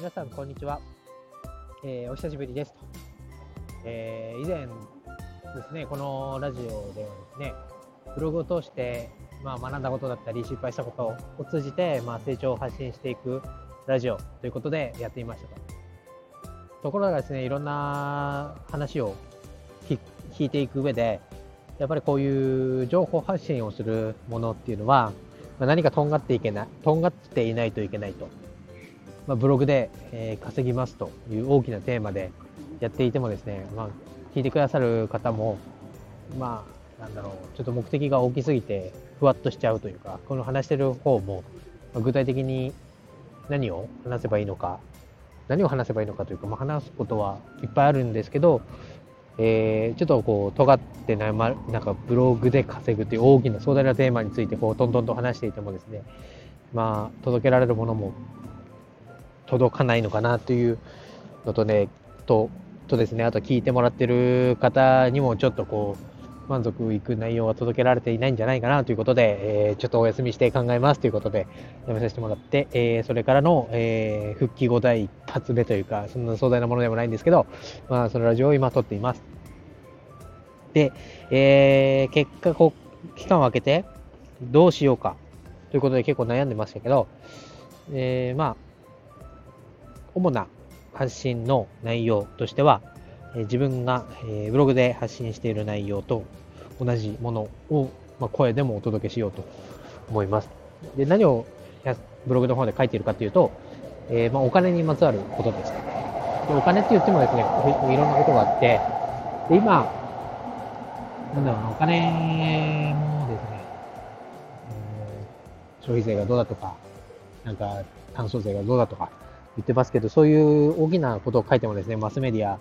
皆さんこんにちは、えーお久しぶりですと、えー以前ですねこのラジオではですねブログを通して、まあ、学んだことだったり失敗したことを通じて、まあ、成長を発信していくラジオということでやってみましたと。ところがですねいろんな話を聞いていく上でやっぱりこういう情報発信をするものっていうのは、何かとんがっていけないとんがっていないといけないと。まあ、ブログで、えー稼ぎますという大きなテーマでやっていてもですね、まあ、聞いてくださる方も、まあ、なんだろう、ちょっと目的が大きすぎて、ふわっとしちゃうというか、この話してる方も、ま具体的に何を話せばいいのか、何を話せばいいのかというか、まあ、話すことはいっぱいあるんですけど、えーちょっとこう、尖ってない、ま、なんかブログで稼ぐという大きな壮大なテーマについて、こう、トントンと話していてもですね、まあ、届けられるものも届かないのかなというのとね、と、とですね、あと聞いてもらってる方にもちょっとこう、満足いく内容は届けられていないんじゃないかなということで、えーちょっとお休みして考えますということで、やめさせてもらって、えーそれからの、えー復帰後第一発目というか、そんな壮大なものでもないんですけど、まあ、そのラジオを今撮っています。で、えー結果、こう、期間を空けて、どうしようかということで結構悩んでましたけど、えーまあ、主な発信の内容としては、自分が、ブログで発信している内容と同じものを、声でもお届けしようと思います。で何をブログの方で書いているかというと、えーまあ、お金にまつわることです。でお金って言ってもですね、いいろんなことがあって、で今、なんだろうな、お金もですね、うん消費税がどうだとか、なんか炭素税がどうだとか言ってますけど、そういう大きなことを書いてもですね、マスメディア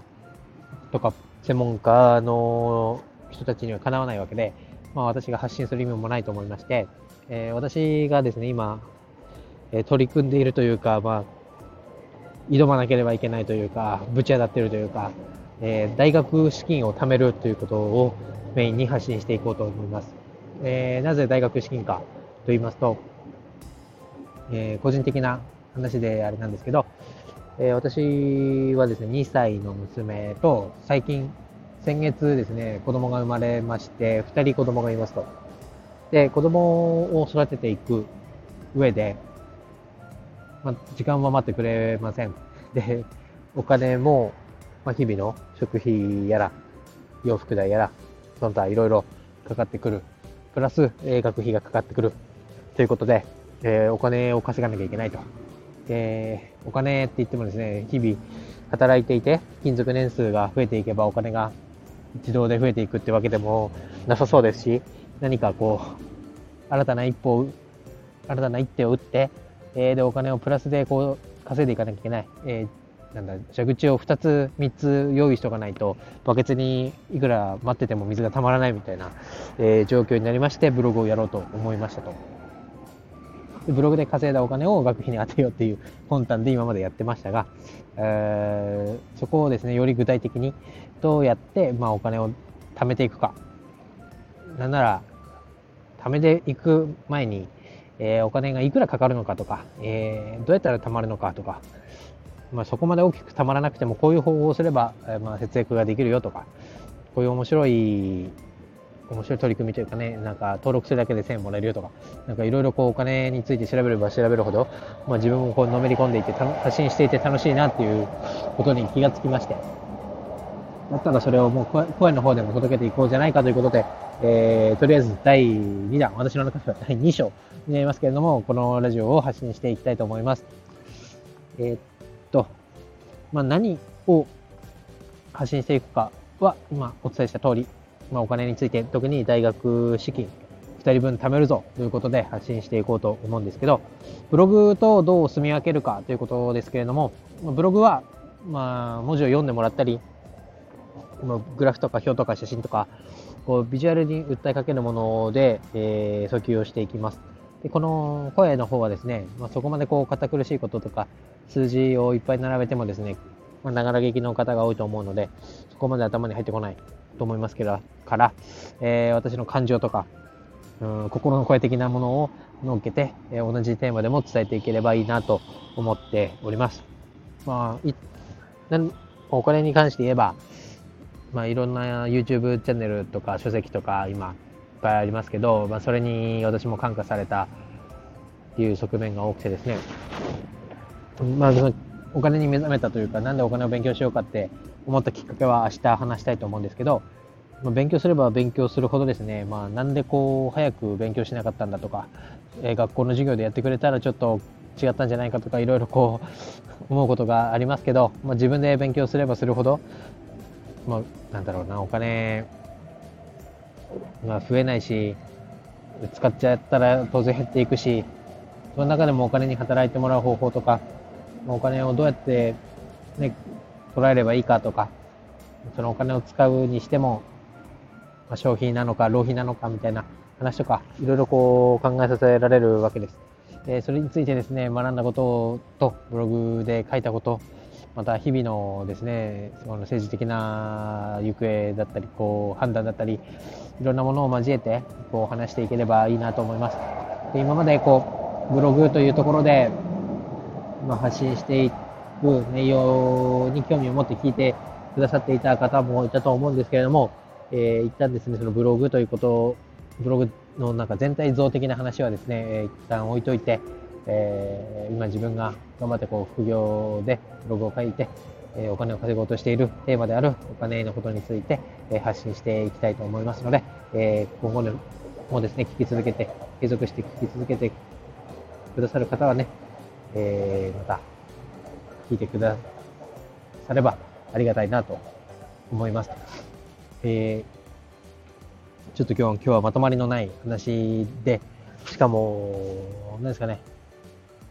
とか専門家の人たちにはかなわないわけで、まあ、私が発信する意味もないと思いまして、えー私がですね、今、え取り組んでいるというか、まあ、挑まなければいけないというか、ぶち当たっているというか、えー大学資金を貯めるということをメインに発信していこうと思います。えーなぜ大学資金かと言いますと、え個人的な話であれなんですけど、えー私はですね、2歳の娘と、最近、先月ですね、子供が生まれまして、2人子供がいますと。で、子供を育てていく上で、ま、時間は待ってくれません。で、お金も、ま、日々の食費やら、洋服代やら、その他いろいろかかってくる。プラス、えー学費がかかってくる。ということで、えーお金を稼がなきゃいけないと。で、お金って言ってもですね、日々働いていて、勤続年数が増えていけばお金が自動で増えていくってわけでもなさそうですし、何かこう、新たな一歩を、新たな一手を打って、えーで、お金をプラスでこう、稼いでいかなきゃいけない。えーなんだ、蛇口を2つ、3つ用意しておかないと、バケツにいくら待ってても水がたまらないみたいな、えー状況になりまして、ブログをやろうと思いましたと。ブログで稼いだお金を学費に当てようっていう魂胆で今までやってましたが、えーそこをですね、より具体的にどうやって、まあ、お金を貯めていくか。なんなら、貯めていく前に、えーお金がいくらかかるのかとか、えーどうやったら貯まるのかとか、まあ、そこまで大きく貯まらなくてもこういう方法をすれば、えまあ、節約ができるよとか、こういう面白い面白い取り組みというかね、なんか登録するだけで1000円もらえるよとか、なんかいろいろこうお金について調べれば調べるほど、まあ、自分もこうのめり込んでいて、発信していて楽しいなっていうことに気がつきまして、だったらそれをもう声声の方でも届けていこうじゃないかということで、えーとりあえず第2弾、私の中では第2章になりますけれども、このラジオを発信していきたいと思います。えーっと、まあ、何を発信していくかは、今お伝えした通り、まあ、お金について、特に大学資金2人分貯めるぞということで発信していこうと思うんですけど、ブログとどう住み分けるかということですけれども、ブログは、まあ、文字を読んでもらったり、グラフとか表とか写真とか、こうビジュアルに訴えかけるもので、えー訴求をしていきます。でこの声の方はですね、まあ、そこまでこう堅苦しいこととか、数字をいっぱい並べてもですね、まあ、ながら聞きの方が多いと思うので、そこまで頭に入ってこないと思いますけど、から、えー私の感情とか、うん、心の声的なものを乗っけて、えー同じテーマでも伝えていければいいなと思っております。まあ、いお金に関して言えば、まあ、いろんな YouTube チャンネルとか書籍とか今いっぱいありますけど、まあ、それに私も感化されたっていう側面が多くてですね、まあ、お金に目覚めたというか、なんでお金を勉強しようかって思ったきっかけは明日話したいと思うんですけど、まあ、勉強すれば勉強するほどですね、まあ、なんでこう早く勉強しなかったんだとか、えー、学校の授業でやってくれたらちょっと違ったんじゃないかとかいろいろこう 思うことがありますけど、まあ、自分で勉強すればするほど、まあ、なんだろうなお金が増えないし使っちゃったら当然減っていくしその中でもお金に働いてもらう方法とかお金をどうやって、ね、捉えればいいかとかそのお金を使うにしても、まあ、消費なのか浪費なのかみたいな話とかいろいろこう考えさせられるわけです。えそれについてですね、学んだことと、ブログで書いたこと、また日々のですね、その政治的な行方だったり、こう判断だったり、いろんなものを交えてこう話していければいいなと思います。で今までこうブログというところで、まあ、発信していく内容に興味を持って聞いてくださっていた方もいたと思うんですけれども、えー、一旦ですね、そのブログということをブログのなんか全体像的な話はですね、えー、一旦置いといて、えー、今自分が頑張ってこう副業でブログを書いて、え、お金を稼ごうとしているテーマであるお金のことについて、え、発信していきたいと思いますので、え、今後もですね、聞き続けて、継続して聞き続けてくださる方はね、えー、また聞いてくださればありがたいなと思います。えーちょっと今日今日はまとまりのない話で、しかも、何ですかね、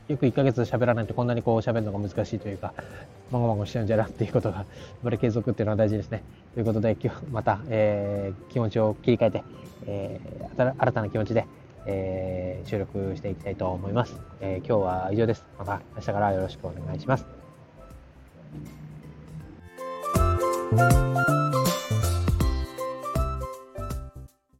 よく1ヶ月喋らないとこんなにこう喋るのが難しいというか、まごまごしちゃうんじゃなっていうことが、やっぱり継続っていうのは大事ですね。ということで、今日また、えー、気持ちを切り替えて、えー、新たな気持ちで、えー、収録していきたいと思います、えー、今日は以上です。また明日からよろしくお願いします。